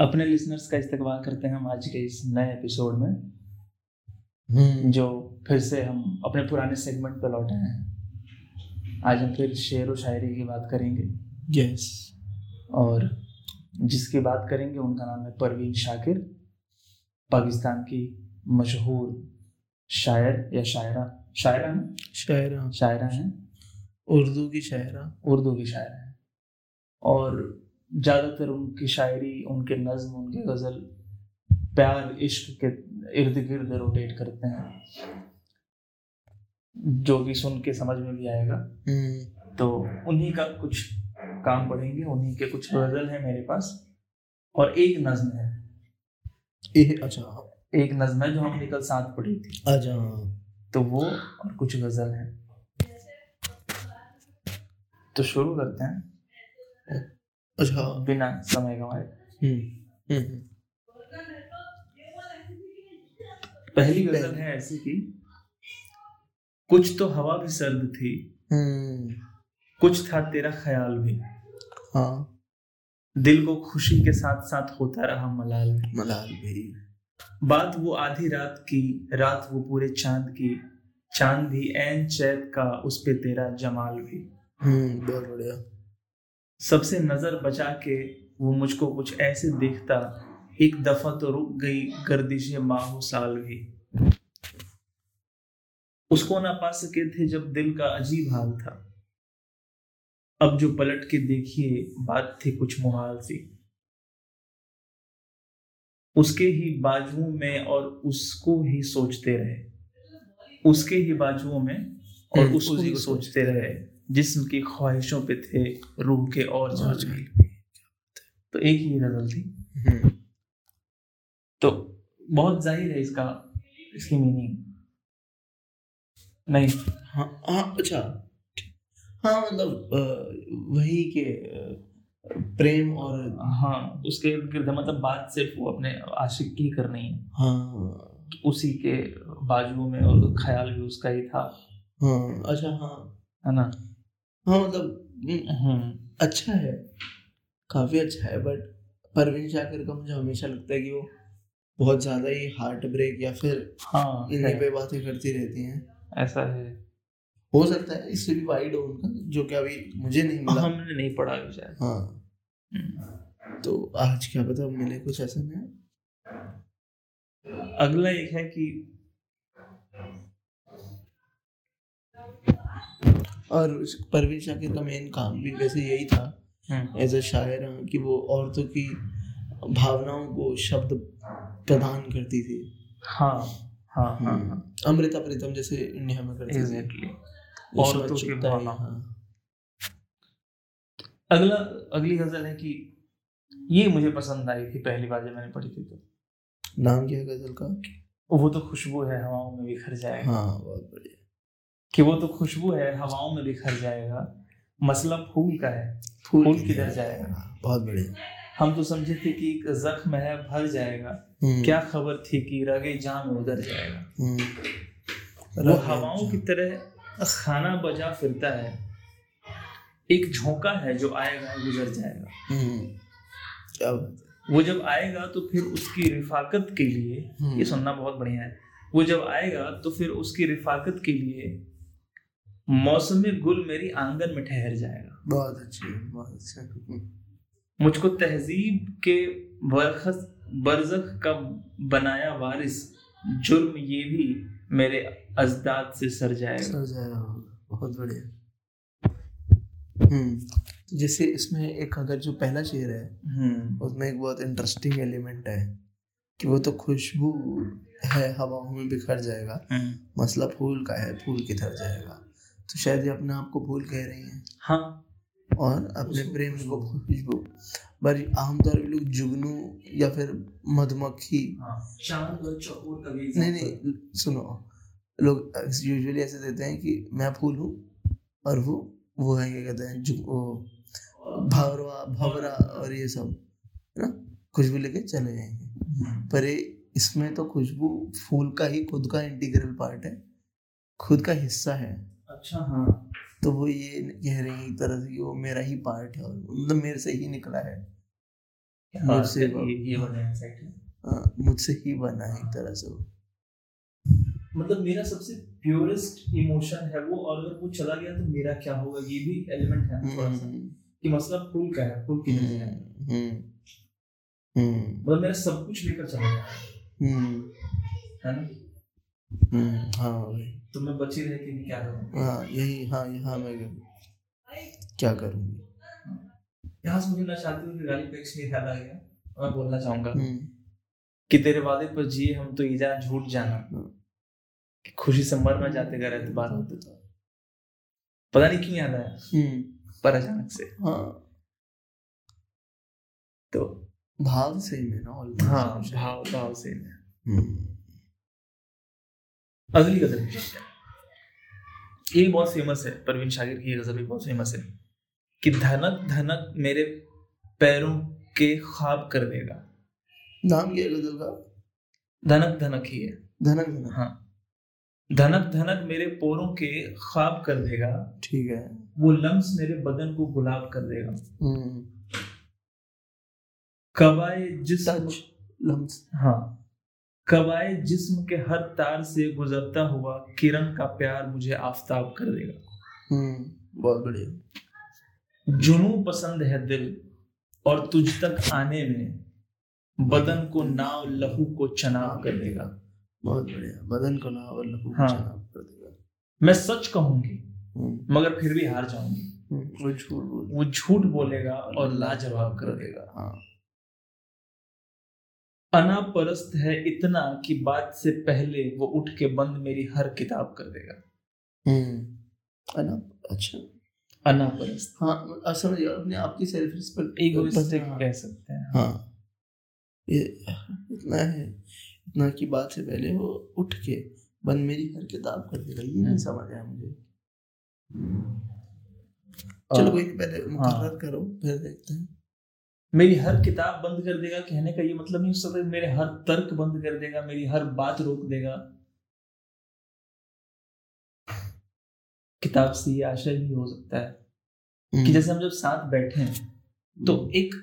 अपने लिसनर्स का इस्तकबाल करते हैं हम आज के इस नए एपिसोड में हम्म। जो फिर से हम अपने पुराने सेगमेंट पर लौटे हैं। आज हम फिर शेर व शायरी की बात करेंगे। यस और जिसकी बात करेंगे उनका नाम है परवीन शाकिर पाकिस्तान की मशहूर शायर या शायरा। शायरा हैं? शायरा। शायरा हैं। उर्दू की शायरा। उर्दू की शायर हैं। और ज़्यादातर उनकी शायरी उनके नज्म उनके गज़ल प्यार इश्क के इर्द गिर्द रोटेट करते हैं। जो कि सुन के समझ में भी आएगा। हम्म। तो उन्हीं का कुछ काम पढ़ेंगे उन्हीं के कुछ गज़ल है मेरे पास और एक नज्म है। ए अच्छा एक नज्म है जो हमने कल साथ पढ़ी थी। अच्छा तो वो और कुछ गज़ल है। तो शुरू करते हैं। अच्छा। बिना समय गंवाए। हम्म हम्म पहली गज़ल है ऐसी की कुछ तो हवा भी सर्द थी। हम्म। कुछ था तेरा ख्याल भी। हाँ। दिल को खुशी के साथ साथ होता रहा मलाल भी। मलाल भी। बात वो आधी रात की रात वो पूरे चाँद की। चाँद भी एन चैत का उस पे तेरा जमाल भी। हम्म बहुत बढ़िया। सबसे नज़र बचा के वो मुझको कुछ ऐसे देखता एक दफ़ा तो रुक गई गर्दिश माहो साल भी। उसको ना पा सके थे जब दिल का अजीब हाल था। अब जो पलट के देखिए बात थी कुछ मुहाल सी। उसके ही बाजुओं में और उसको ही सोचते रहे। उसके ही बाजुओं में और हम्म, उसको ही सोचते रहे। जिस्म की ख्वाहिशों पे थे रूह के और जाल तो एक ही गज़ल थी। हम्म। तो बहुत ज़ाहिर है इसका इसकी मीनिंग नहीं। हाँ हाँ अच्छा। हाँ मतलब वही के प्रेम और हाँ उसके गिर्द मतलब बात सिर्फ़ वो अपने आशिक की करनी है। हाँ। उसी के बाजुओं में और ख्याल भी उसका ही था। हाँ अच्छा हाँ। है ना? हाँ मतलब हम्म, हम्म। अच्छा है। काफ़ी अच्छा है बट परवीन शाकिर का मुझे हमेशा लगता है कि वो बहुत ज़्यादा ही हार्ट ब्रेक या फिर हाँ इन्हीं पे बातें करती रहती हैं। ऐसा है। हो सकता है इससे भी वाइड हो उनका जो कि अभी मुझे नहीं मिला। हमने नहीं पढ़ा अभी शायद। हाँ। हम्म। तो आज क्या पता मिले कुछ ऐसा नहीं अगला एक है कि और परवीन शाकिर का मेन काम भी वैसे यही था। हम्म, एज अ शायर कि वो औरतों की भावनाओं को शब्द प्रदान करती थी। हाँ हाँ हाँ हाँ। अमृता प्रीतम जैसे इंडिया में करती थी। औरतों की भावना। हाँ। अगला अगली गज़ल है कि ये मुझे पसंद आई थी पहली बार जब मैंने पढ़ी थी तो। नाम क्या है गज़ल का? वो तो खुशबू है हवाओं में बिखर जाए। हाँ बहुत बढ़िया। कि वो तो खुशबू है हवाओं में बिखर जाएगा मसला फूल का है फूल फूल किधर जाएगा। हाँ, बहुत बढ़िया। हम तो समझे थे कि एक जख्म है भर जाएगा। हम्म, क्या खबर थी कि रगे जाम उधर जाएगा। हम्म, वो हवाओं की तरह खाना बजा फिरता है। एक झोंका है जो आएगा गुजर जाएगा। हम्म, वो जब आएगा तो फिर उसकी रिफाकत के लिए ये सुनना बहुत बढ़िया है। वो जब आएगा तो फिर उसकी रिफाकत के लिए मौसम गुल मेरी आँगन में ठहर जाएगा। बहुत अच्छी बहुत अच्छा मुझको तहजीब के बरखस बरजख का बनाया वारिस जुर्म ये भी मेरे अजदाद से सर जाएगा। सर जाएगा बहुत बढ़िया। हम्म जैसे इसमें एक अगर जो पहला शेर है हम्म। उसमें एक बहुत इंटरेस्टिंग एलिमेंट है कि वो तो खुशबू है हवाओं में बिखर जाएगा हम्म, मसला फूल का है फूल किधर जाएगा। तो शायद ये अपने आप को फूल कह रही हैं। हाँ। और अपने प्रेम को खुशबू पर आमतौर पर लोग जुगनू या फिर मधुमक्खी हाँ। नहीं नहीं सुनो। लोग यूजुअली ऐसे देते हैं कि मैं फूल हूँ और वो वो है क्या कहते हैं जुग वो भवरा भवरा और ये सब है ना? खुशबू लेके चले जाएँगे। हम्म, पर इसमें तो खुशबू फूल का ही खुद का इंटीग्रल पार्ट है। खुद का हिस्सा है। अच्छा हाँ। तो वो ये कह रही है एक तरह से कि वो मेरा ही पार्ट है और मतलब मेरे से ही निकला है। हाँ, मुझसे ये ये है। हाँ, मुझसे ही बना है एक तरह से वो। मतलब मेरा सबसे प्योरेस्ट इमोशन है वो और अगर वो चला गया तो मेरा क्या होगा? ये भी एलिमेंट है थोड़ा सा। हम्म, कि मसला फूल का है फूल की है हम्म, हम्म, मतलब मेरा सब कुछ लेकर चला गया। हम्म, है ना? हाँ भाई। तो मैं बची रह के क्या करूँ? हाँ यही हाँ यहाँ मैं क्या करूँगी? यहाँ से मुझे ना चाहते हुए गाली पे एक आ गया मैं बोलना चाहूँगा हम्म, कि तेरे वादे पर जिए हम तो ईजा झूठ जाना। हाँ। कि खुशी से मरना जाते घर एतबार होते तो। पता नहीं क्यों याद आया। हम्म, पर अचानक से। हाँ। तो भाव से ही में ना हाँ भाव भाव से हम्म, अगली गज़ल। ये भी बहुत फ़ेमस है परवीन शागिर की ये गज़ल भी बहुत फ़ेमस है कि धनक धनक मेरे पैरों के ख्वाब कर देगा। नाम क्या है गज़ल का? धनक धनक ही है। धनक धनक। हाँ। धनक धनक मेरे पोरों के ख्वाब कर देगा। ठीक है। वो लम्स मेरे बदन को गुलाब कर देगा। हम्म, कवाए जिस्म टच लम्स। हाँ। कवाए जिस्म के हर तार से गुजरता हुआ किरण का प्यार मुझे आफताब कर देगा। हम्म, बहुत बढ़िया। जुनू पसंद है दिल और तुझ तक आने में बदन को नाव लहू को चनाव कर देगा। बहुत बढ़िया बदन को नाव और लहू को हाँ। चनाव कर देगा। मैं सच कहूँगी हम्म, मगर फिर भी हार जाऊँगी। हम्म, वो झूठ वो झूठ बोलेगा और लाजवाब कर देगा। हाँ। अना परस्त है इतना कि बात से पहले वो उठ के बंद मेरी हर किताब कर देगा। हम्म अच्छा। अना परस्त हाँ अब समझ अपने आप की सेल्फ रिस्पेक्ट इगोइस्टिक कह सकते हैं। हाँ। ये इतना है इतना की बात से पहले वो उठ के बन मेरी हर किताब कर देगा ये नहीं हम्म। समझ आया मुझे। चलो कोई पहले मुकर्रर करो फिर देखते हैं। मेरी हर किताब बंद कर देगा कहने का ये मतलब नहीं हो सकता मेरे हर तर्क बंद कर देगा मेरी हर बात रोक देगा। किताब से ये आशय भी हो सकता है कि हम्म, जैसे हम जब साथ बैठे हैं तो एक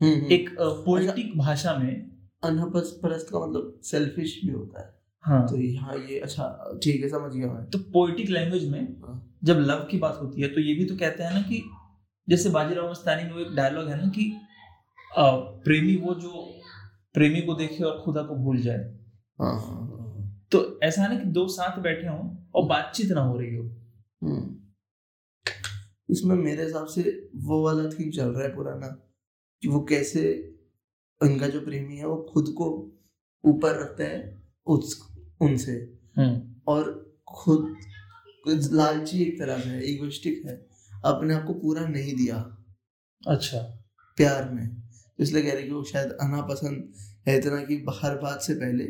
हम्म, हम्म। एक पोलिटिक भाषा में अनहपस परस्त का मतलब सेल्फिश भी होता है। हाँ। तो यहाँ ये अच्छा ठीक है समझ गया मैं। तो पोइटिक लैंग्वेज में हाँ। जब लव की बात होती है तो ये भी तो कहते हैं ना कि जैसे बाजीराव मस्तानी में वो एक डायलॉग है ना कि प्रेमी वो जो प्रेमी को देखे और खुदा को भूल जाए। हाँ हाँ, हाँ। तो ऐसा है ना कि दो साथ बैठे हों और बातचीत ना हो रही हो। हम्म। इसमें मेरे हिसाब से वो वाला थीम चल रहा है पुराना कि वो कैसे उनका जो प्रेमी है वो खुद को ऊपर रखता है उस उनसे। और खुद लालची एक तरह से है इगोइस्टिक है। अपने आप को पूरा नहीं दिया। अच्छा। प्यार में। तो इसलिए कह रहे कि वो शायद अना पसंद है इतना कि हर बात से पहले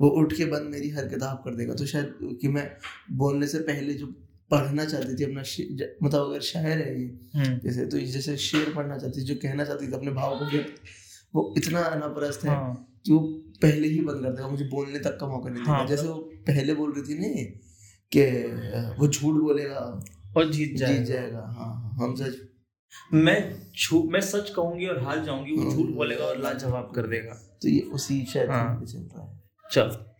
वो उठ के बंद मेरी हर किताब कर देगा। तो शायद कि मैं बोलने से पहले जो पढ़ना चाहती थी अपना मतलब अगर शायर है ये जैसे तो जैसे शेर पढ़ना चाहती थी जो कहना चाहती थी अपने भाव को व्यक्त वो इतना अनाप्रस्त है हाँ। कि वो पहले ही बंद कर देगा। मुझे बोलने तक का मौका नहीं देगा। हाँ, जैसे वो पहले बोल रही थी नहीं कि वो झूठ बोलेगा। और जीत जाए जीत जाएगा। हाँ हाँ, हम सच मैं झूठ मैं सच कहूँगी और हार जाऊँगी वो हाँ। झूठ बोलेगा और लाजवाब कर देगा। तो ये उसी शायद हाँ। theme पे चल रहा है। चल।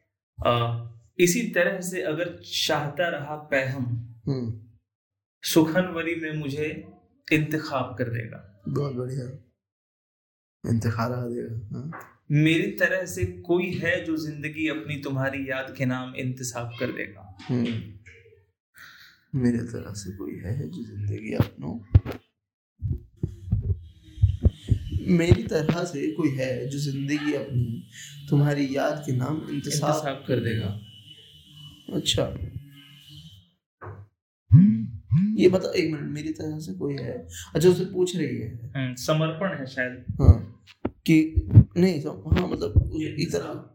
आ, इसी तरह से अगर चाहता रहा पैहम हम्म। सुखनवरी में मुझे इंतखाब कर देगा। बहुत बढ़िया। इंतखाब आ देगा हाँ। मेरी तरह से कोई है जो ज़िंदगी अपनी तुम्हारी याद के नाम इंतसाब कर देगा। हम्म। मेरे तरह से कोई है जो ज़िंदगी अपनों मेरी तरह से कोई है जो ज़िंदगी अपनी तुम्हारी याद के नाम इंतसाब कर देगा। अच्छा। ये बता एक मिनट मेरी तरह से कोई है? अच्छा उसे पूछ रही है। हम्म, समर्पण है शायद। हाँ कि नहीं सम, हाँ मतलब एक तरह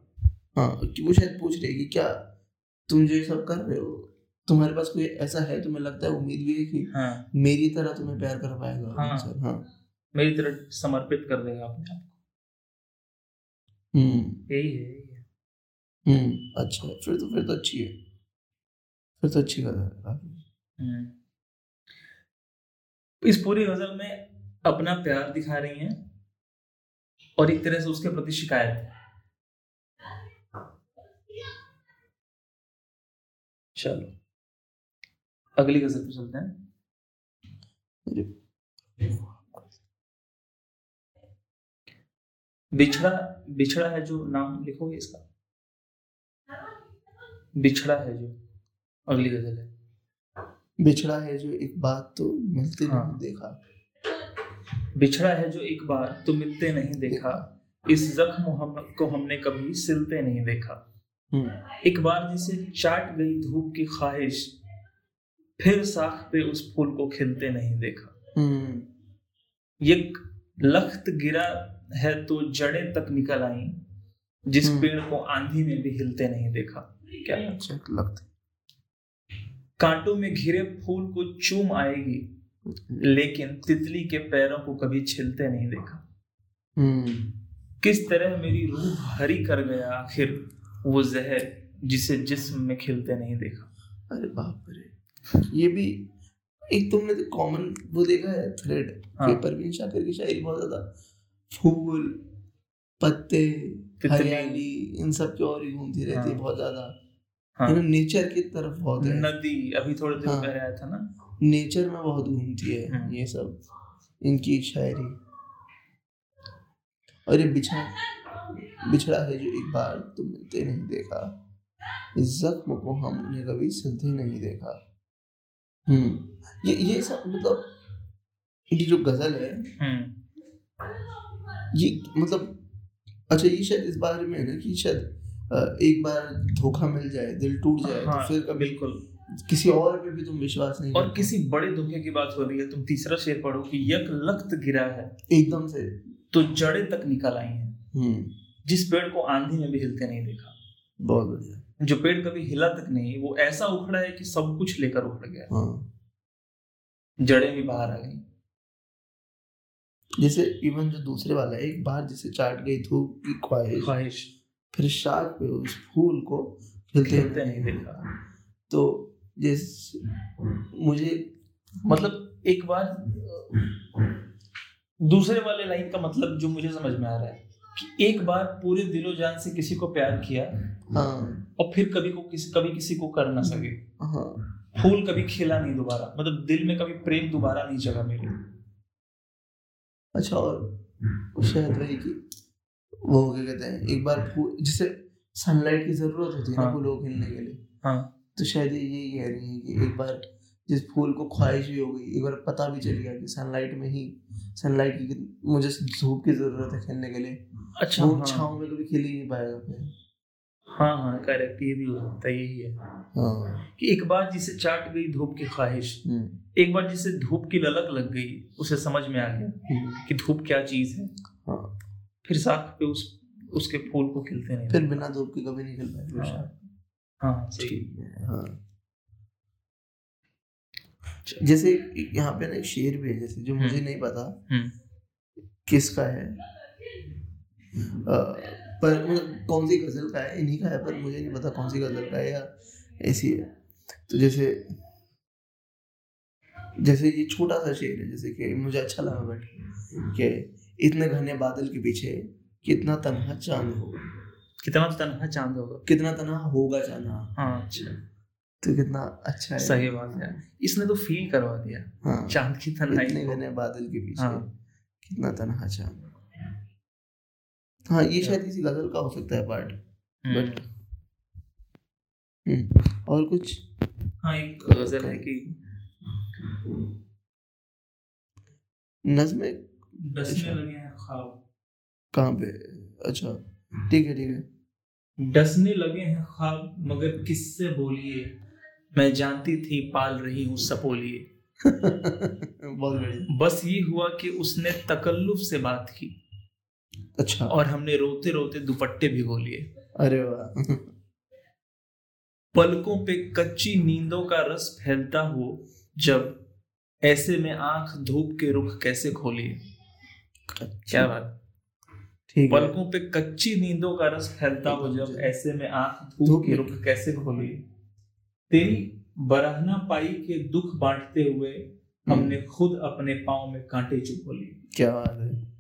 हाँ कि वो शायद पूछ रही है कि क्या तुम जो ये सब कर रहे हो तुम्हारे पास कोई ऐसा है तुम्हें लगता है उम्मीद भी है कि हाँ। मेरी तरह तुम्हें प्यार कर पाएगा? हाँ। इंसान? हाँ। मेरी तरह समर्पित कर देगा अपने आप हम्म। को यही है। हम्म अच्छा फिर तो फिर तो अच्छी है। फिर तो अच्छी गज़ल है। हम्म। इस पूरी गज़ल में अपना प्यार दिखा रही हैं और एक तरह से उसके प्रति शिकायत है। चलो। अगली गज़ल पे चलते हैं। बिछड़ा बिछड़ा है जो नाम लिखोगे इसका? बिछड़ा है जो। अगली गज़ल है। बिछड़ा है जो एक बात तो मिलते हाँ। नहीं देखा। बिछड़ा है जो एक बार तो मिलते नहीं देखा। इस जख्म हम को हमने कभी सिलते नहीं देखा। हम्म, एक बार जिसे चाट गई धूप की ख्वाहिश फिर साख पे उस फूल को खिलते नहीं देखा। हम्म, एक लख्त गिरा है तो जड़ें तक निकल आई जिस हम्म। पेड़ को आंधी में भी हिलते नहीं देखा। क्या अच्छा लगता कांटों में घिरे फूल को चूम आएगी लेकिन तितली के पैरों को कभी छिलते नहीं देखा। हम्म, किस तरह मेरी रूह हरी कर गया आखिर वो जहर जिसे जिस्म में खिलते नहीं देखा। अरे बाप रे। ये भी एक तुमने तो कॉमन वो देखा है थ्रेड हाँ। परवीन शाकिर की शायरी बहुत ज़्यादा फूल पत्ते हरियाली इन सब की ओर ही घूमती रहती है हाँ। बहुत ज़्यादा हाँ। नेचर की तरफ़ बहुत है नदी अभी थोड़े दिन हाँ। पहले आया था ना नेचर में बहुत घूमती है हम्म। ये सब इनकी शायरी और ये बिछड़ा बिछड़ा है जो एक बार तो मिलते नहीं देखा इस जख्म को हमने कभी सिलते नहीं देखा ये ये सब मतलब ये जो गज़ल है हम्म। ये मतलब अच्छा ये शायद इस बारे में है ना कि शायद एक बार धोखा मिल जाए दिल टूट जाए हाँ, तो फिर कभी बिल्कुल। किसी और पे भी तुम विश्वास नहीं और किसी बड़े धोखे की बात हो रही है तुम तीसरा शेर पढ़ो कि यक लख्त गिरा है। एकदम से। तो जड़े तक निकल आई हैं। हम्म। जिस पेड़ को आंधी में भी हिलते नहीं देखा। बहुत बढ़िया। जो पेड़ कभी हिला तक नहीं वो ऐसा उखड़ा है कि सब कुछ लेकर उखड़ गया हाँ। जड़ें भी बाहर आ गई। जैसे इवन जो दूसरे वाला है एक बार जिसे चाट गई धूप की ख्वाहिश। ख्वाहिश। फिर शाख पे उस फूल को खिलते खिलते नहीं नहीं देखा। तो जिस मुझे मतलब एक बार दूसरे वाले लाइन का मतलब जो मुझे समझ में आ रहा है कि एक बार पूरे दिलो जान से किसी को प्यार किया हाँ। और फिर कभी को किसी कभी किसी को कर ना सके। हाँ। फूल कभी खिला नहीं दोबारा। मतलब दिल में कभी प्रेम दोबारा नहीं जगा मेरे। अच्छा और शायद वही कि वो क्या कहते हैं एक बार फूल जिसे सनलाइट की ज़रूरत होती है ना हाँ। फूलों को खिलने के लिए। हाँ। तो शायद ये कह रही है कि एक बार जिस फूल को ख्वाहिश भी हो गई एक बार पता भी चल गया कि सनलाइट में ही सनलाइट की मुझे धूप की ज़रूरत है खिलने के लिए। अच्छा वो हाँ। छाँव में कभी खिल ही नहीं पाएगा फिर हाँ हाँ करेक्ट ये भी हो सकता है यही है। हाँ। कि एक बार जिसे चाट गई धूप की ख्वाहिश हम्म, एक बार जिसे धूप की ललक लग गई उसे समझ में आ गया हम्म, कि धूप क्या चीज़ है। हाँ। फिर साख पे उस उसके फूल को खिलते नहीं। फिर बिना धूप के कभी नहीं खिल पाएगा हाँ। हाँ सही। ठीक है हाँ। जैसे यहाँ पे ना एक शेर भी है जैसे जो मुझे हम्म। नहीं पता किसका है। पर मतलब कौन सी गज़ल का है? इन्हीं का है पर मुझे नहीं पता कौन सी गज़ल का है या ऐसी है। तो जैसे जैसे ये छोटा सा शेर है जैसे कि मुझे अच्छा लगा बैठ के इतने घने बादल के पीछे कितना तनहा चाँद होगा कितना तनहा चाँद होगा। कितना तनहा होगा चाँद हाँ। अच्छा तो कितना अच्छा है। सही बात है। इसने तो फील करवा दिया। हाँ। चाँद की तन्हाई इतने। घने बादल के पीछे हाँ। कितना तनहा चाँद। हाँ ये शायद किसी गज़ल का हो सकता है पार्ट हम्म। हम्म, और कुछ? हाँ एक गज़ल है कि नज्म? डसने लगे हैं ख्वाब। कहाँ पे? अच्छा ठीक है ठीक है। डसने लगे हैं ख्वाब मगर किससे बोलिए? मैं जानती थी पाल रही हूँ सपोलिए। बहुत बढ़िया। बस ये हुआ कि उसने तकल्लुफ से बात की। अच्छा। और हमने रोते रोते दुपट्टे भिगो लिए। अरे वाह। पलकों पे कच्ची नींदों का रस फैलता हो जब ऐसे में आँख धूप के रुख कैसे खोलिए? क्या बात। ठीक पलकों पे कच्ची नींदों का रस फैलता हो जब ऐसे में आँख धूप के रुख कैसे खोलिए? तेरी बरहना पाई के दुख बांटते हुए हमने खुद अपने पाँव में कांटे चुप लिए। क्या बात है।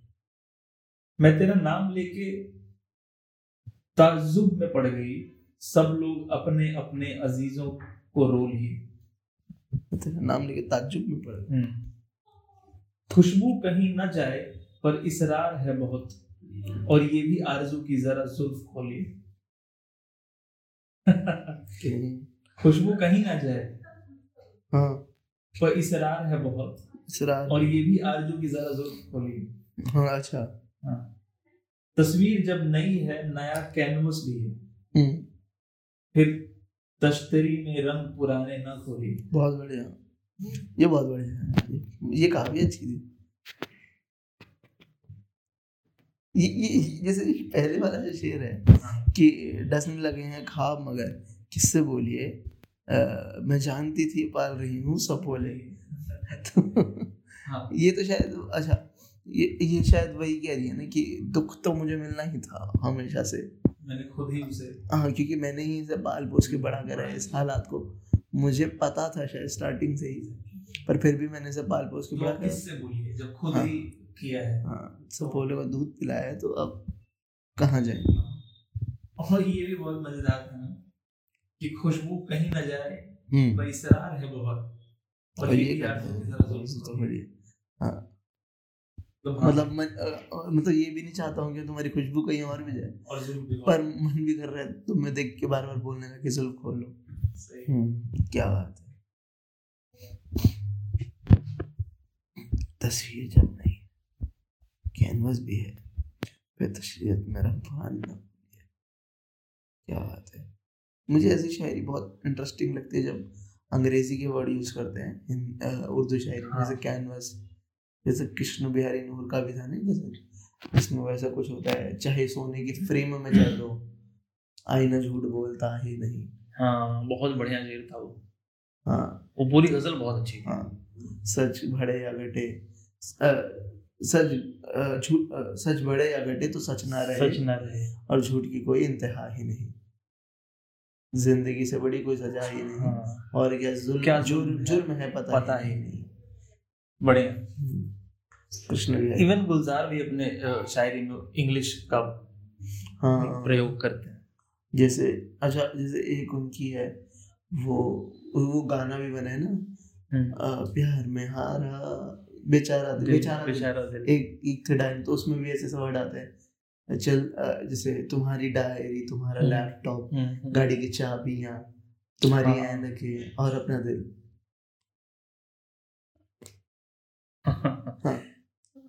मैं तेरा नाम लेके ताजुब में पड़ गई। सब लोग अपने अपने अजीजों को रो लिए। तेरा नाम लेके ताजुब में पड़ गए खुशबू कहीं ना जाए पर इसरार है बहुत। और ये भी आरज़ू की जरा जुल्फ खोली खुशबू कहीं ना जाए हाँ। पर इसरार है बहुत। इसरार और ये भी आरज़ू की जरा जुल्फ खोली हाँ अच्छा। हाँ। तस्वीर जब नई है नया कैनवस भी है। हम्म। फिर तश्तरी में रंग पुराने न खोली बहुत बढ़िया। ये बहुत बढ़िया है। ये काफ़ी अच्छी थी। ये ये जैसे पहले वाला जो शेर है कि डसने लगे हैं खाब मगर किससे बोलिए? मैं जानती थी पाल रही हूँ सब बोले तो हाँ। ये तो शायद अच्छा ये ये शायद वही कह रही है ना कि दुख तो मुझे मिलना ही था हमेशा से। मैंने खुद ही उसे हाँ क्योंकि मैंने ही इसे बाल पोस के बड़ा करा है इस हालात को। मुझे पता था शायद स्टार्टिंग से ही पर फिर भी मैंने इसे बाल पोस के बड़ा करा किससे बोलिए जब खुद हाँ। ही किया है। हाँ सब बोले को दूध पिलाया है तो अब कहाँ जाएँगे और ये भी बहुत मज़ेदार था ना कि खुशबू कहीं न जाए हम्म। पर इसरार है बहुत। और ये हैं। जुल्फ तो खोली। बढ़िया हाँ। तो मतलब मैं मतलब ये भी नहीं चाहता हूँ कि तुम्हारी खुशबू कहीं और भी जाए। पर मन भी कर रहा है तुम्हें देख के बार बार बोलने लगे जुल्फ खोल लो। हम्म क्या बात है। तस्वीर जब नहीं कैनवस भी है फिर तशरीत में रंफान न क्या बात है। मुझे ऐसी शायरी बहुत इंटरेस्टिंग लगती है जब अंग्रेज़ी के वर्ड यूज़ करते हैं उर्दू शायरी में, हाँ। जैसे कैनवस जैसे कृष्ण बिहारी नूर का भी था नहीं जैसे? इसमें वैसा कुछ होता है चाहे सोने की फ्रेम में चल दो आईना झूठ बोलता ही नहीं। हाँ बहुत बढ़िया शेर था वो। हाँ। वो पूरी गज़ल बहुत अच्छी हाँ। सच भड़े या घटे सच झूठ सच बड़े या घटे तो सच ना रहे। सच ना रहे। और झूठ की कोई इंतहा ही नहीं। ज़िंदगी से बड़ी कोई सजा ही नहीं। हाँ। और क्या जुल्म क्या जुर्म जुर्म है? जुर्म है पता, पता ही ही नहीं। बढ़िया। हम्म। कृष्ण बिहारी इवन गुलजार भी अपने शायरी में इंग्लिश का हाँ प्रयोग करते हैं जैसे अच्छा जैसे एक उनकी है वो वो गाना भी बना है ना हम्म। अ, प्यार में हारा बेचारा दिल बेचारा बेचारा दिल एक एक थे डायन तो उसमें भी ऐसे वर्ड आते हैं चल जैसे तुम्हारी डायरी तुम्हारा हम्म। लैपटॉप हम्म, हम्म। गाड़ी की चाबियाँ तुम्हारी हाँ। ऐनकें और अपना दिल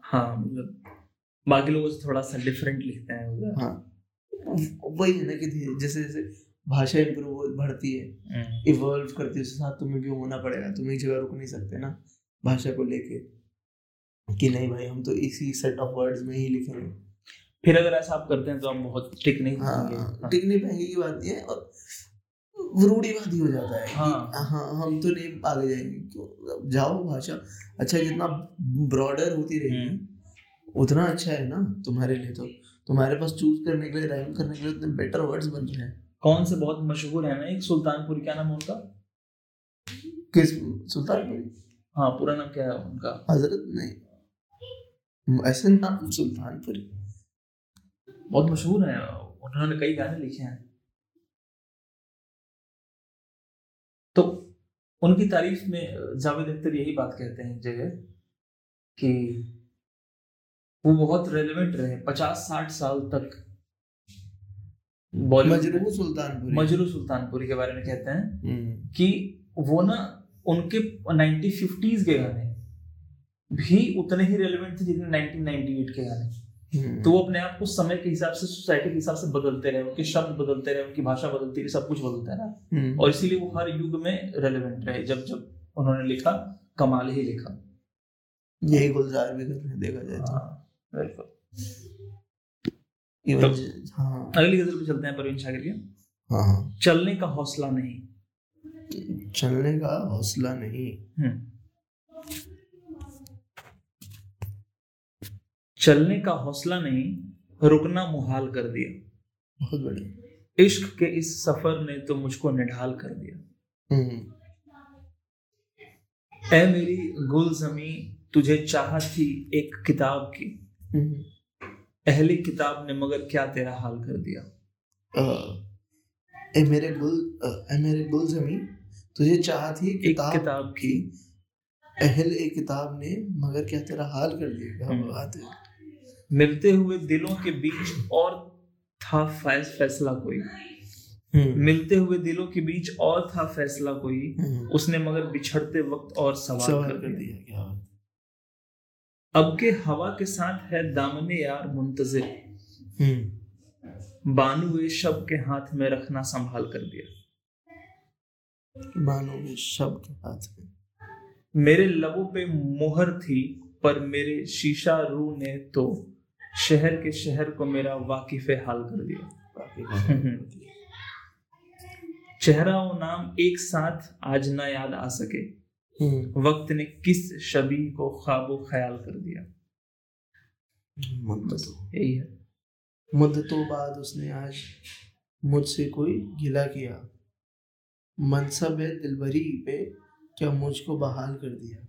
हाँ। हाँ मतलब बाकी लोगों थोड़ा सा डिफरेंट लिखते हैं हाँ। वही है ना कि जैसे जैसे भाषा इम्प्रूव बढ़ती है हम्म। इवॉल्व करती है उसके साथ तुम्हें भी होना पड़ेगा? तुम एक जगह रुक नहीं सकते ना भाषा को लेके। कि नहीं भाई हम तो इसी सेट ऑफ़ वर्ड्स में ही लिखेंगे। फिर अगर ऐसा आप करते हैं तो हम बहुत टिक नहीं पाएँगे। हाँ टिक नहीं पाएँगे की बात है। और रूढ़ीवादी हो जाता है हाँ। हाँ हम तो नहीं आगे जाएँगे क्यों? जाओ भाषा। अच्छा जितना ब्रॉडर होती रहेगी हम्म। उतना अच्छा है ना तुम्हारे लिए तो। तुम्हारे पास चूज़ करने के लिए राइम करने के लिए उतने बेटर वर्ड्स बन रहे हैं। कौन से बहुत मशहूर है ना एक? सुल्तानपुरी क्या नाम उनका? किस सुल्तानपुरी? हाँ पूरा नाम क्या है उनका? हज़रत? नहीं। ऐसे नाम सुल्तानपुरी। बहुत मशहूर है उन्होंने कई गाने लिखे हैं। उनकी तारीफ़ में जावेद अख्तर यही बात कहते हैं जगह कि वो बहुत रेलिवेंट रहे पचास साठ साल तक मजरू सुल्तानपुरी। मजरू सुल्तानपुरी के बारे में कहते हैं हम्म, कि वो ना उनके 1950s के गाने भी उतने ही रेलिवेंट थे जितने 1998 के गाने। तो वो अपने आप को समय के हिसाब से सोसाइटी के हिसाब से बदलते रहे उनके शब्द बदलते रहे उनकी भाषा बदलती रही सब कुछ बदलता रहा। हम्म, और इसीलिए वो हर युग में रेलेवेंट रहे जब जब उन्होंने लिखा कमाल ही लिखा। यही गुलजार भी देखा जाए तो। हाँ, बिल्कुल। तो- हाँ। अगली गज़ल पे चलते हैं परवीन शाकिर के हाँ हाँ। चलने का हौसला नहीं। चलने का हौसला नहीं। चलने का हौसला नहीं रुकना मुहाल कर दिया। बहुत बढ़िया। इश्क के इस सफ़र ने तो मुझको निढाल कर दिया। हम्म, ऐ मेरी गुल जमी तुझे चाह थी एक किताब की। हम्म, अहली किताब ने मगर क्या तेरा हाल कर दिया? ए मेरे गुल ए मेरे गुल जमी तुझे चाह थी एक किताब किताब की। अहल ए किताब ने मगर क्या तेरा हाल कर दिया। बात है। मिलते हुए दिलों के बीच और था फैस फैसला कोई। हम्म, मिलते हुए दिलों के बीच और था फैसला कोई हम्म, उसने मगर बिछड़ते वक्त और सवाल, कर कर दिया। क्या अब के हवा के साथ है दामने यार मुंतजिर हम्म, बानुए शब के हाथ में रखना संभाल कर दिया। मानो ये शब्द के हाथ में। मेरे लबों पे मोहर थी पर मेरे शीशा रू ने तो शहर के शहर को मेरा वाकिफ हाल कर दिया। चेहरा और नाम एक साथ आज ना याद आ सके। हम्म, वक्त ने किस शबी को ख्वाबो ख्याल कर दिया? मुद्दतों। यही है। मुद्दतों बाद उसने आज मुझसे कोई गिला किया। मनसब है दिलबरी पे क्या मुझको बहाल कर दिया?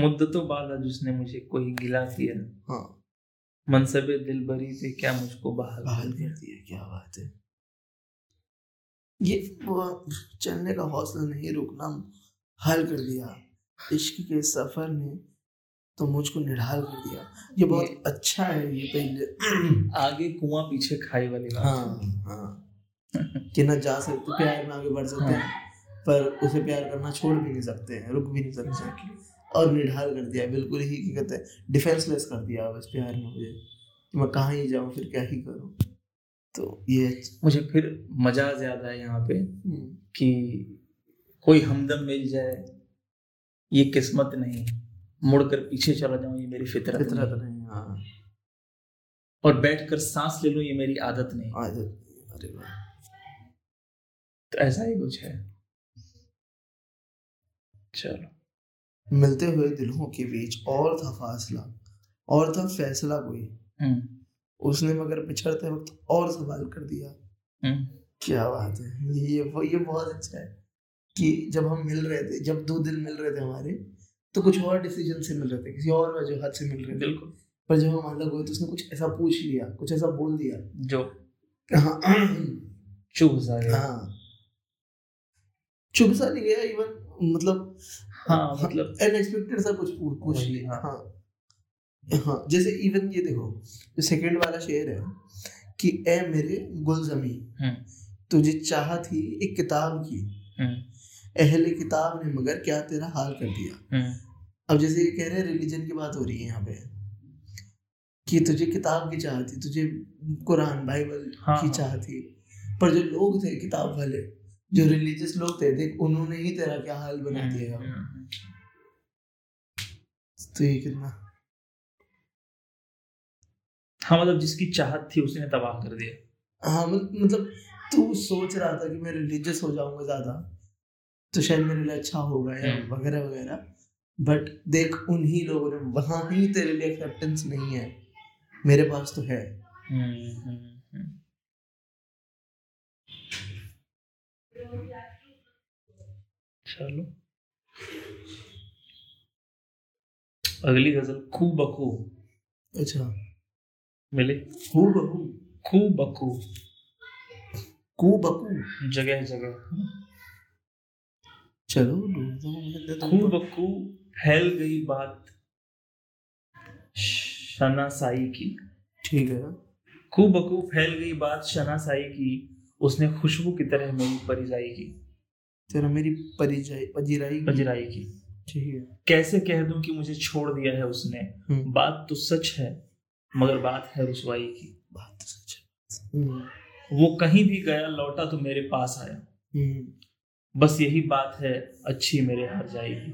मुद्दतों बाद आज उसने मुझे कोई गिला किया? हाँ। मनसब दिलबरी पे क्या मुझको बहाल बहाल कर दिया क्या बात है। ये वो चलने का हौसला नहीं रुकना हाल कर दिया। इश्क के सफ़र ने तो मुझको निढाल कर दिया। ये बहुत अच्छा है ये पहले। आगे कुआँ पीछे खाई वाली बात। हाँ हाँ। कि ना जा सकते प्यार में आगे बढ़ सकते हैं। पर उसे प्यार करना छोड़ भी नहीं सकते हैं रुक भी नहीं सकते हैं। और निढाल कर दिया बिल्कुल ही क्या कहते हैं डिफेंसलेस कर दिया बस प्यार में मुझे। कि मैं कहाँ ही जाऊँ फिर क्या ही करूँ। तो ये मुझे फिर मज़ा ज़्यादा है यहाँ पे हम्म, कि कोई हमदम मिल जाए ये किस्मत नहीं। मुड़कर पीछे चला जाऊँ ये मेरी फितरत फितरत नहीं। नहीं हाँ। और बैठकर सांस ले लूँ ये मेरी आदत नहीं। आदत अरे वाह। तो ऐसा ही कुछ है। चलो। मिलते हुए दिलों के बीच और था फासला और था फैसला कोई। हम्म। उसने मगर पिछड़ते वक्त और सवाल कर दिया। हम्म। क्या बात है? ये वो ये बहुत अच्छा है कि जब हम मिल रहे थे जब दो दिल मिल रहे थे हमारे तो कुछ और डिसीज़न से मिल रहे थे किसी और वजह से मिल रहे थे। बिल्कुल। पर जब हम अलग हुए तो उसने कुछ ऐसा पूछ लिया कुछ ऐसा बोल दिया। जो? हाँ। चुप सा गया। हाँ। चुप सा नहीं गया इवन मतलब हाँ मतलब अनएक्सपेक्टेड सा कुछ पूछ हाँ। हाँ। हाँ जैसे इवन ये देखो जो सेकंड वाला शेर है कि ए मेरे गुलजमी हम्म। तुझे चाह थी एक किताब की हम्म। अहले किताब ने मगर क्या तेरा हाल कर दिया? हम्म। अब जैसे ये कह रहे हैं रिलीजन की बात हो रही है यहाँ पे कि तुझे किताब की चाह थी तुझे कुरान बाइबल हाँ, की हाँ। चाह थी पर जो लोग थे किताब वाले जो रिलीजियस लोग थे देख उन्होंने ही तेरा क्या हाल बना दिया। है हम्म, तो ये कितना? हाँ मतलब जिसकी चाहत थी उसने तबाह कर दिया। हाँ मत- मतलब तू सोच रहा था कि मैं रिलीजियस हो जाऊँगा ज़्यादा तो शायद मेरे लिए अच्छा होगा या हम्म। वगैरह वगैरह। बट देख उन्हीं लोगों ने वहाँ ही तेरे लिए एक्सेप्टेंस नहीं है। मेरे पास तो है हम्म, हम्म, हम्म। चलो। अगली गज़ल खू बखू अच्छा। मिले? हु बहू खू बखू कू बकू जगह जगह। चलो खू बखू फैल गई बात। शनासाई की। ठीक है। खू बखू फैल गई बात शनासाई की। उसने खुशबू की तरह मेरी परिजाई की। तेरा मेरी परिचय पजीराई पजराई की। ठीक है। कैसे कह दूँ कि मुझे छोड़ दिया है उसने? हम्म, बात तो सच है मगर बात है रुसवाई की। बात तो सच है। हम्म, वो कहीं भी गया लौटा तो मेरे पास आया। हम्म, बस यही बात है अच्छी मेरे हर जाएगी।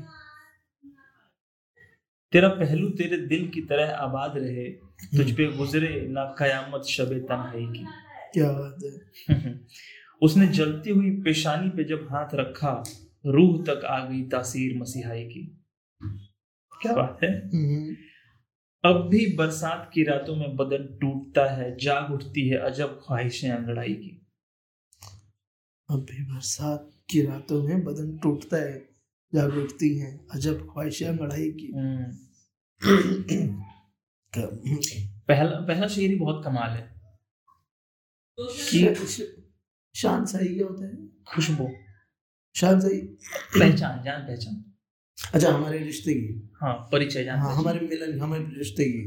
तेरा पहलू तेरे दिल की तरह आबाद रहे तुझ पे गुजरे ना कयामत शबे तन्हाई की। क्या बात है। उसने जलती हुई पेशानी पे जब हाथ रखा रूह तक आ गई तासीर मसीहाई की। क्या? बात है? हम्म, अब भी बरसात की रातों में बदन टूटता है जाग उठती है अजब ख्वाहिशें अंगड़ाई की। अब भी बरसात की रातों में बदन टूटता है जाग उठती है अजब ख्वाहिशें अंगड़ाई की। हम्म। पहला पहला शेर ही बहुत कमाल है। शान सही क्या होता है? खुशबू। शान सही। पहचान जान पहचान। अच्छा हमारे रिश्ते की। हाँ परिचय जान हाँ हमारे मिलन हमारे रिश्ते की।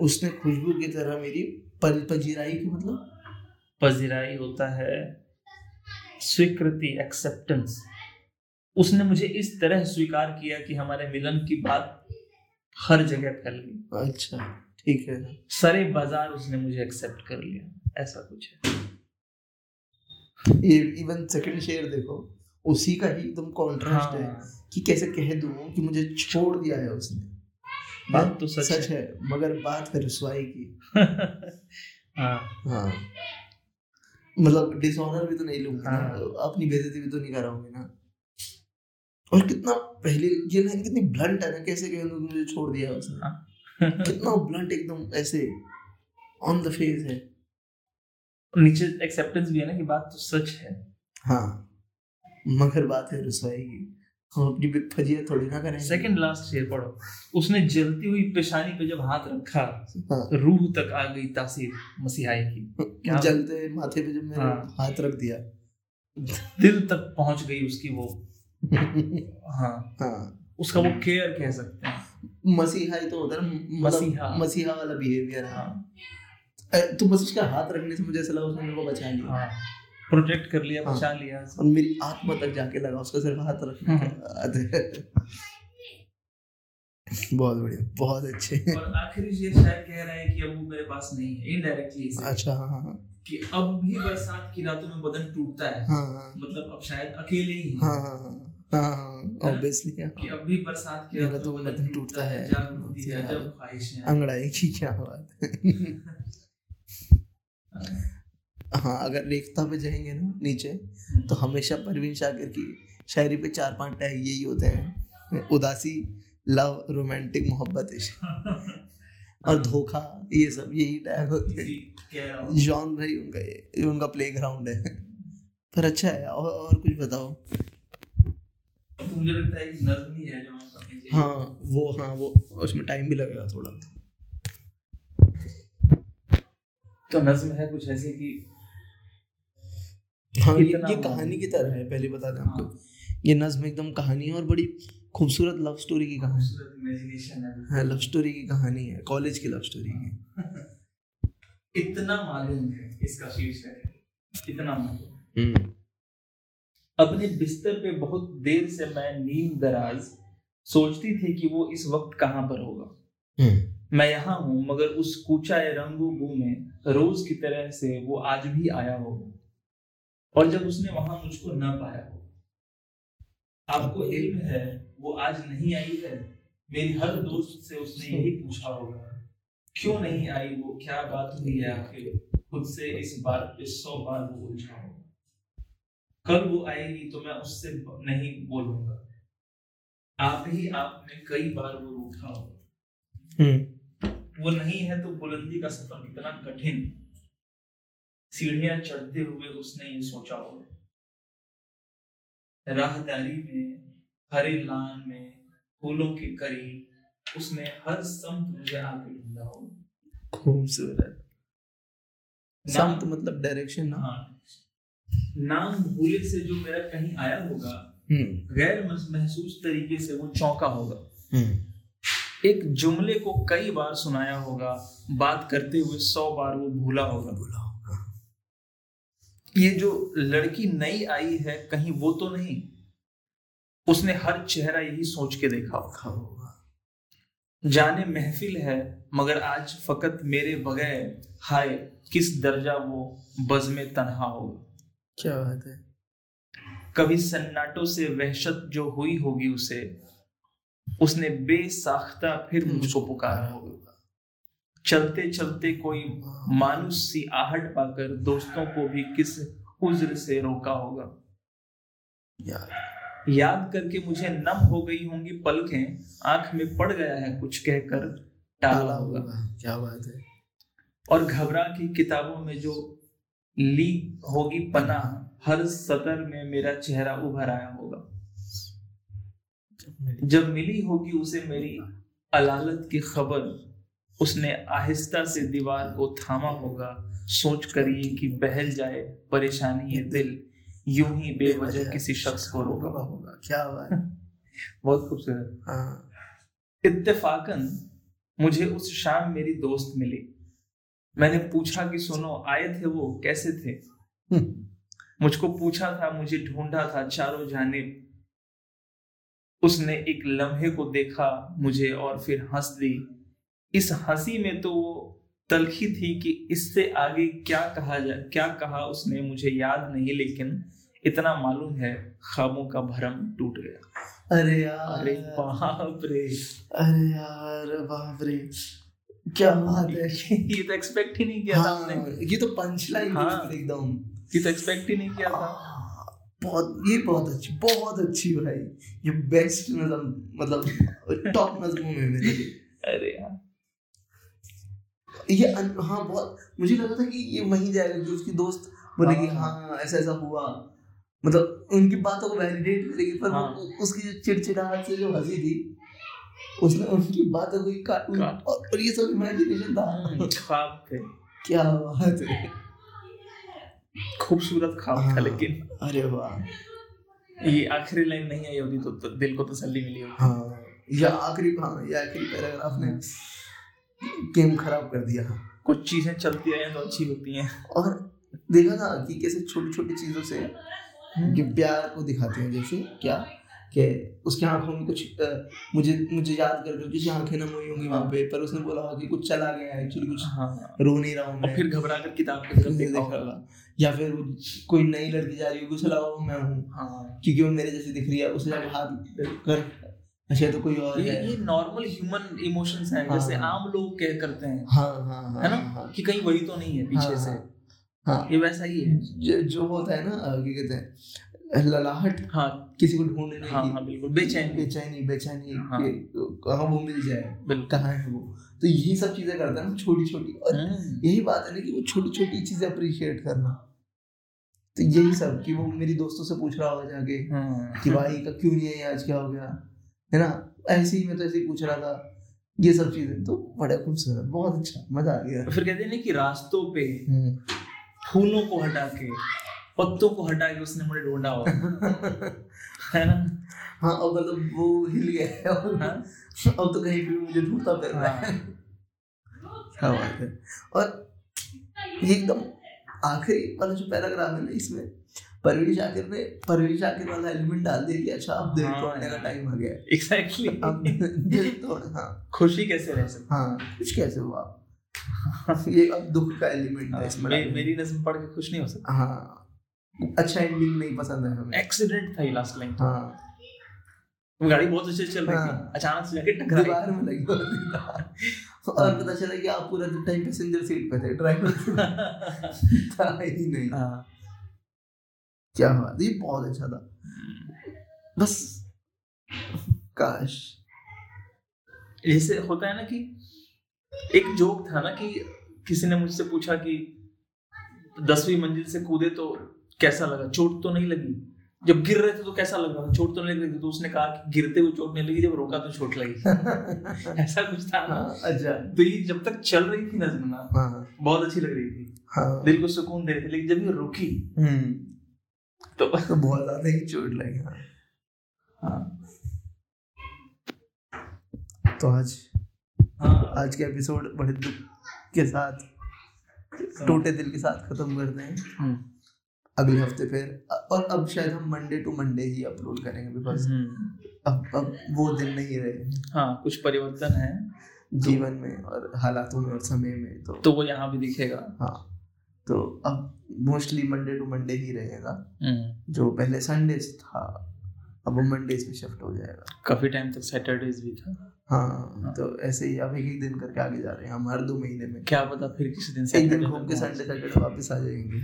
उसने खुशबू की तरह मेरी पल पजीराई की मतलब? पजीराई होता है स्वीकृति एक्सेप्टेंस उसने मुझे इस तरह स्वीकार किया कि हमारे मिलन की बात हर जगह फैल गई। अच्छा ठीक है। सारे बाज़ार उसने मुझे एक्सेप्ट कर लिया। ऐसा कुछ है। ये इवन सेकंड शेयर देखो उसी का ही एकदम कॉन्ट्रास्ट हाँ। है। कि कैसे कह दूँ कि मुझे छोड़ दिया है उसने। बात तो सच, सच है। है मगर बात है रसवाई की। हाँ। हाँ। मतलब डिसऑनर भी तो नहीं लूँगा ना हाँ। अपनी बेइज्जती भी तो नहीं कराऊँगी ना। और कितना पहले ये लाइन कितनी ब्लंट है ना कैसे कह दूँ कि मुझे छोड़ दिया उसने। हाँ। कितना ब्लंट एकदम ऐसे ऑन द फेस है। नीचे एक्सेप्टेंस भी है ना कि बात तो सच है। हाँ। मगर बात है रसवाई की। हम अपनी फजिया थोड़ी ना करेंगे। सेकंड लास्ट शेर पढ़ो। उसने जलती हुई पेशानी पे जब हाथ रखा हाँ। रूह तक आ गई तासीर मसीहाई की। क्या- जलते माथे पे जब मैंने हाँ। हाथ रख दिया। दिल तक पहुँच गई उसकी वो। हाँ। हाँ। उसका वो केयर कह सकते हैं। मसीहा ही तो है मतलब मसीहा। मसीहा वाला बिहेवियर है। तो बस उसका हाथ रखने से मुझे ऐसा लगा उसने मेरे को बचा लिया। हाँ प्रोटेक्ट कर लिया हाँ। बचा लिया। और मेरी आत्मा तक जाके लगा उसका सिर्फ़ हाथ रखने के बहुत बढ़िया बहुत अच्छे और आखिरी शेर शायद कह रहा है कि अब वो मेरे पास नहीं है इनडायरेक्टली अच्छा हाँ हाँ कि अब भी बरसात की रातों में बदन टूटता है। हाँ हाँ। मतलब अब शायद अकेले ही हैं। हाँ हाँ हाँ। हाँ ऑब्वियसली कि अब भी बरसात की रातों तो में बदन टूटता है। है हाँ। अंगड़ाई की क्या बात है। हैं। हाँ अगर रेखता पे जाएँगे ना नीचे तो हमेशा परवीन शाकिर की शायरी पे चार पाँच टैग यही होते हैं उदासी लव रोमांटिक मोहब्बत इश्क और धोखा ये सब यही टैग होते हैं। जॉन भाई उनका ये उनका प्लेग्राउंड है। पर अच्छा है और, और कुछ बताओ? तो मुझे लगता है नज्म ही है जो हाँ वो हाँ वो उसमें टाइम भी लगेगा थोड़ा। तो नज्म है कुछ ऐसे कि हाँ ये, ये कहानी की तरह है पहले बता दें आपको। हाँ, ये नज्म एकदम कहानी है और बड़ी खूबसूरत लव स्टोरी की कहानी। इमेजिनेशन है। हाँ लव स्टोरी की कहानी है कॉलेज की लव स्टोरी की इतना मालूम है इसका शीर्षक इतना मालूम। हम्म। अपने बिस्तर पे बहुत देर से मैं नींद दराज सोचती थी कि वो इस वक्त कहाँ पर होगा। हम्म। मैं यहाँ हूँ, मगर उस कूचाए रंगू बू में रोज की तरह से वो आज भी आया होगा। और जब उसने वहाँ मुझको न पाया आपको इल्म है, वो आज नहीं आई है। मेरी हर दोस्त से उसने यही पूछा होगा, क्यों नहीं आई वो? क्या बात हुई है आखिर? खुद से इस बार पे सौ बार वो उलझा होगा कल वो आएगी तो मैं उससे नहीं बोलूँगा। आप ही आप में कई बार वो रूठा होगा। हम्म। वो नहीं है तो बुलंदी का सफ़र कितना कठिन। सीढ़ियाँ चढ़ते हुए उसने ये सोचा होगा राहदारी में हरे लान में फूलों के करीब उसने हर संत मुझे आके ढूंढा होगा खूबसूरत। संत मतलब डायरेक्शन ना? हाँ। नाम भूले से जो मेरा कहीं आया होगा हम्म। गैर महसूस तरीके से वो चौंका होगा। हम्म। एक जुमले को कई बार सुनाया होगा बात करते हुए सौ बार वो भूला होगा। बोला होगा। ये जो लड़की नई आई है कहीं वो तो नहीं? उसने हर चेहरा यही सोच के देखा होगा। होगा। जाने महफिल है मगर आज फकत मेरे बगैर। हाय किस दर्जा वो बज में तनहा होगा क्या बात है। कभी सन्नाटों से वहशत जो हुई होगी उसे उसने बेसाख्ता फिर मुझको पुकारा होगा चलते चलते कोई मानुष सी आहट पाकर दोस्तों को भी किस उज्र से रोका होगा। याद करके मुझे नम हो गई होंगी पलकें आँख में पड़ गया है कुछ कहकर टाला होगा। होगा क्या बात है। और घबरा की किताबों में जो ली होगी पना हर सतर में मेरा चेहरा उभर आया होगा। जब मिली होगी उसे मेरी अलालत की खबर उसने आहिस्ता से दीवार को थामा होगा। सोच कर ये कि बहल जाए परेशानी ये दिल यूँ ही बेवजह किसी शख्स को रोका। होगा क्या बात। बहुत खूबसूरत। हाँ। इत्तेफाकन मुझे उस शाम मेरी दोस्त मिली। मैंने पूछा कि सुनो आए थे वो? कैसे थे? हम्म, मुझको पूछा था मुझे ढूंढा था चारों जानिब उसने एक लम्हे को देखा मुझे और फिर हंस दी। इस हँसी में तो वो तलखी थी कि इससे आगे क्या कहा जाए क्या कहा उसने मुझे याद नहीं लेकिन इतना मालूम है खामों का भरम टूट गया। अरे यार अरे बाप रे। अरे यार बाप रे। क्या बात है? ये तो एक्सपेक्ट ही नहीं किया हाँ, था हमने। हाँ, ये तो पंच लाइन हाँ। एकदम। ये तो एक्सपेक्ट ही नहीं किया था। बहुत ये बहुत अच्छी बहुत अच्छी भाई। ये बेस्ट नजम मतलब टॉप नजमों में मेरे लिए अरे यार। ये हाँ बहुत मुझे लगा था कि ये वहीं जाएगा कि उसकी दोस्त बोले कि हाँ। हाँ ऐसा ऐसा हुआ। मतलब उनकी बातों को वैलिडेट करेगी पर हाँ। उसकी जो चिड़चिड़ाहट से जो हँसी थी उसने उनकी बातों को ही काट। और, और ये सब इमेजिनेशन था। ख्वाब थे क्या बात है। खूबसूरत ख्वाब था हाँ। लेकिन। अरे वाह। ये आखिरी लाइन नहीं आई होती तो, तो दिल को तसल्ली मिली होती हाँ या आखिरी हाँ ये आखिरी पैराग्राफ ने गेम खराब कर दिया। कुछ चीज़ें चलती रहे तो अच्छी होती हैं। और देखा था कि कैसे छोटी छोटी चीज़ों से ये प्यार को दिखाते हैं जैसे क्या? कि उसकी आँखों में कुछ अ, मुझे मुझे याद कर कर किसी आँखें नम हुई होंगी वहाँ पे पर उसने बोला होगा कि कुछ चला गया है एक्चुअली कुछ हाँ। रो नहीं रहा हूँ फिर घबरा कर किताब की तरफ़ देखा होगा होगा। या फिर कोई नई लड़की जा रही होगी उसे लगा वो मैं हूँ। हाँ। क्योंकि वो मेरे जैसी दिख रही है उसे जाके हाथ कर। अच्छा तो कोई और ये ये नॉर्मल ह्यूमन इमोशंस हैं हाँ। जैसे आम लोग कह करते हैं। हाँ हाँ हाँ है ना? हाँ कि कहीं वही तो नहीं है पीछे हाँ, से। हाँ। ये वैसा ही है। जो जो होता है ना क्या कहते हैं ललाहट हाँ। किसी को ढूँढने हाँ हाँ बिल्कुल। बेचैन। बेचैनी बेचैनी हाँ। वो मिल जाए कहाँ है वो। तो यही सब चीज़ें करता है छोटी छोटी और हम्म, यही बात है ना कि वो छोटी छोटी चीज़ें अप्रिशिएट करना। तो यही सब कि वो मेरी दोस्तों से पूछ रहा होगा जाके हम्म, कि भाई का क्यों नहीं है आज क्या हो गया? है ना? ऐसे ही मैं तो ऐसे ही पूछ रहा था। ये सब चीज़ें। तो बड़ा खूबसूरत बहुत अच्छा मज़ा आ गया। फिर कहते हैं ना कि रास्तों पे हम्म। फूलों को हटा के पत्तों को हटा के उसने मुझे ढूंढा हो है ना? हाँ और मतलब वो हिल गया है और हाँ? अब तो कहीं भी मुझे ढूंढता फिर रहा है। क्या बात है। और ये एकदम आखिरी वाला जो पैराग्राफ है ना इसमें परवीन शाकिर ने परवीन शाकिर वाला एलिमेंट डाल दिया कि अच्छा अब दिल हाँ। तोड़ने का टाइम आ गया है। एग्जैक्टली अब दिल तोड़ हाँ। खुशी कैसे रह सकती हाँ? कुछ कैसे हुआ? ये अब दुख का एलिमेंट है इसमें मे, मेरी नज्म पढ़ के खुश नहीं हो सकता। हाँ। अच्छा एंडिंग नहीं पसंद है हमें। एक्सीडेंट था ये लास्ट लाइन हाँ। गाड़ी बहुत अच्छे से चल रही थी। हाँ। अचानक से जाके टकराई दीवार में लगी और पता चला कि आप पूरा टाइम पैसेंजर सीट पे थे ड्राइवर था। ही नहीं। हाँ। क्या बात ये बहुत अच्छा था। बस काश। जैसे होता है ना कि एक जोक था ना कि किसी ने मुझसे पूछा कि दसवीं मंजिल से कूदे तो कैसा लगा? चोट तो नहीं लगी? जब गिर रहे थे तो कैसा लग रहा था? चोट तो नहीं लग रही थी तो उसने कहा कि गिरते हुए चोट नहीं लगी जब रोका तो चोट लगी। ऐसा कुछ था ना? हाँ, अच्छा। तो ये जब तक चल रही थी नज्म ना हाँ। बहुत अच्छी लग रही थी। हाँ। दिल को सुकून दे रही थी लेकिन जब ये रुकी हम्म। तो तो बहुत ज़्यादा ही चोट लगी हाँ। हाँ। तो आज हाँ। आज के एपिसोड बड़े दुख के साथ टूटे दिल के साथ खत्म करते हैं। अगले हफ़्ते फिर और अब शायद हम मंडे टू मंडे ही अपलोड करेंगे बिकॉज़ हम्म, अब अब वो दिन नहीं रहे हाँ। कुछ परिवर्तन है। जीवन में और हालातों में और समय में तो तो वो यहाँ भी दिखेगा। हाँ तो अब मोस्टली मंडे टू मंडे ही रहेगा। हम्म, जो पहले संडेज था अब वो मंडेज में शिफ्ट हो जाएगा। काफ़ी टाइम तक सैटरडेज भी था। हाँ तो ऐसे ही अब एक एक दिन करके आगे जा रहे हैं हम हर दो महीने में। क्या पता फिर किसी दिन एक दिन घूम के संडे सैटरडे वापस आ जाएँगे।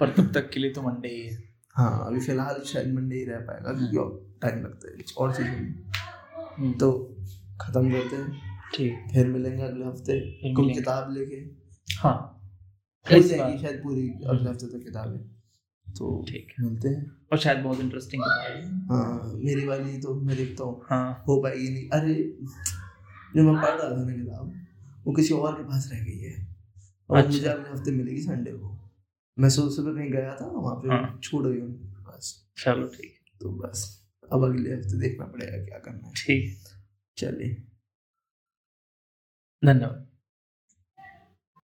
पर तब तक के लिए तो मंडे ही है। हाँ अभी फ़िलहाल शायद मंडे ही रह पाएगा क्योंकि और टाइम लगता है कुछ और चीज़ों में हम्म, तो खत्म करते हैं। ठीक। फिर मिलेंगे अगले हफ़्ते कोई। किताब लेके। हाँ। हो जाएगी शायद पूरी अगले हफ़्ते तक किताबें। तो ठीक है। मिलते हैं। और शायद बहुत इंटरेस्टिंग किताब हाँ। मेरी वाली तो मैं देखता हूँ। हाँ। हो पाएगी नहीं। अरे जो मैं पढ़ रहा था ना किताब वो किसी और के पास रह गई है। और अच्छा। मुझे अगले हफ़्ते मिलेगी संडे को। मैं सुबह सुबह कहीं गया था वहाँ पे हाँ। छूट गई बस। चलो ठीक तो बस अब अगले हफ़्ते देखना पड़ेगा क्या करना है। ठीक। चलिए। धन्यवाद।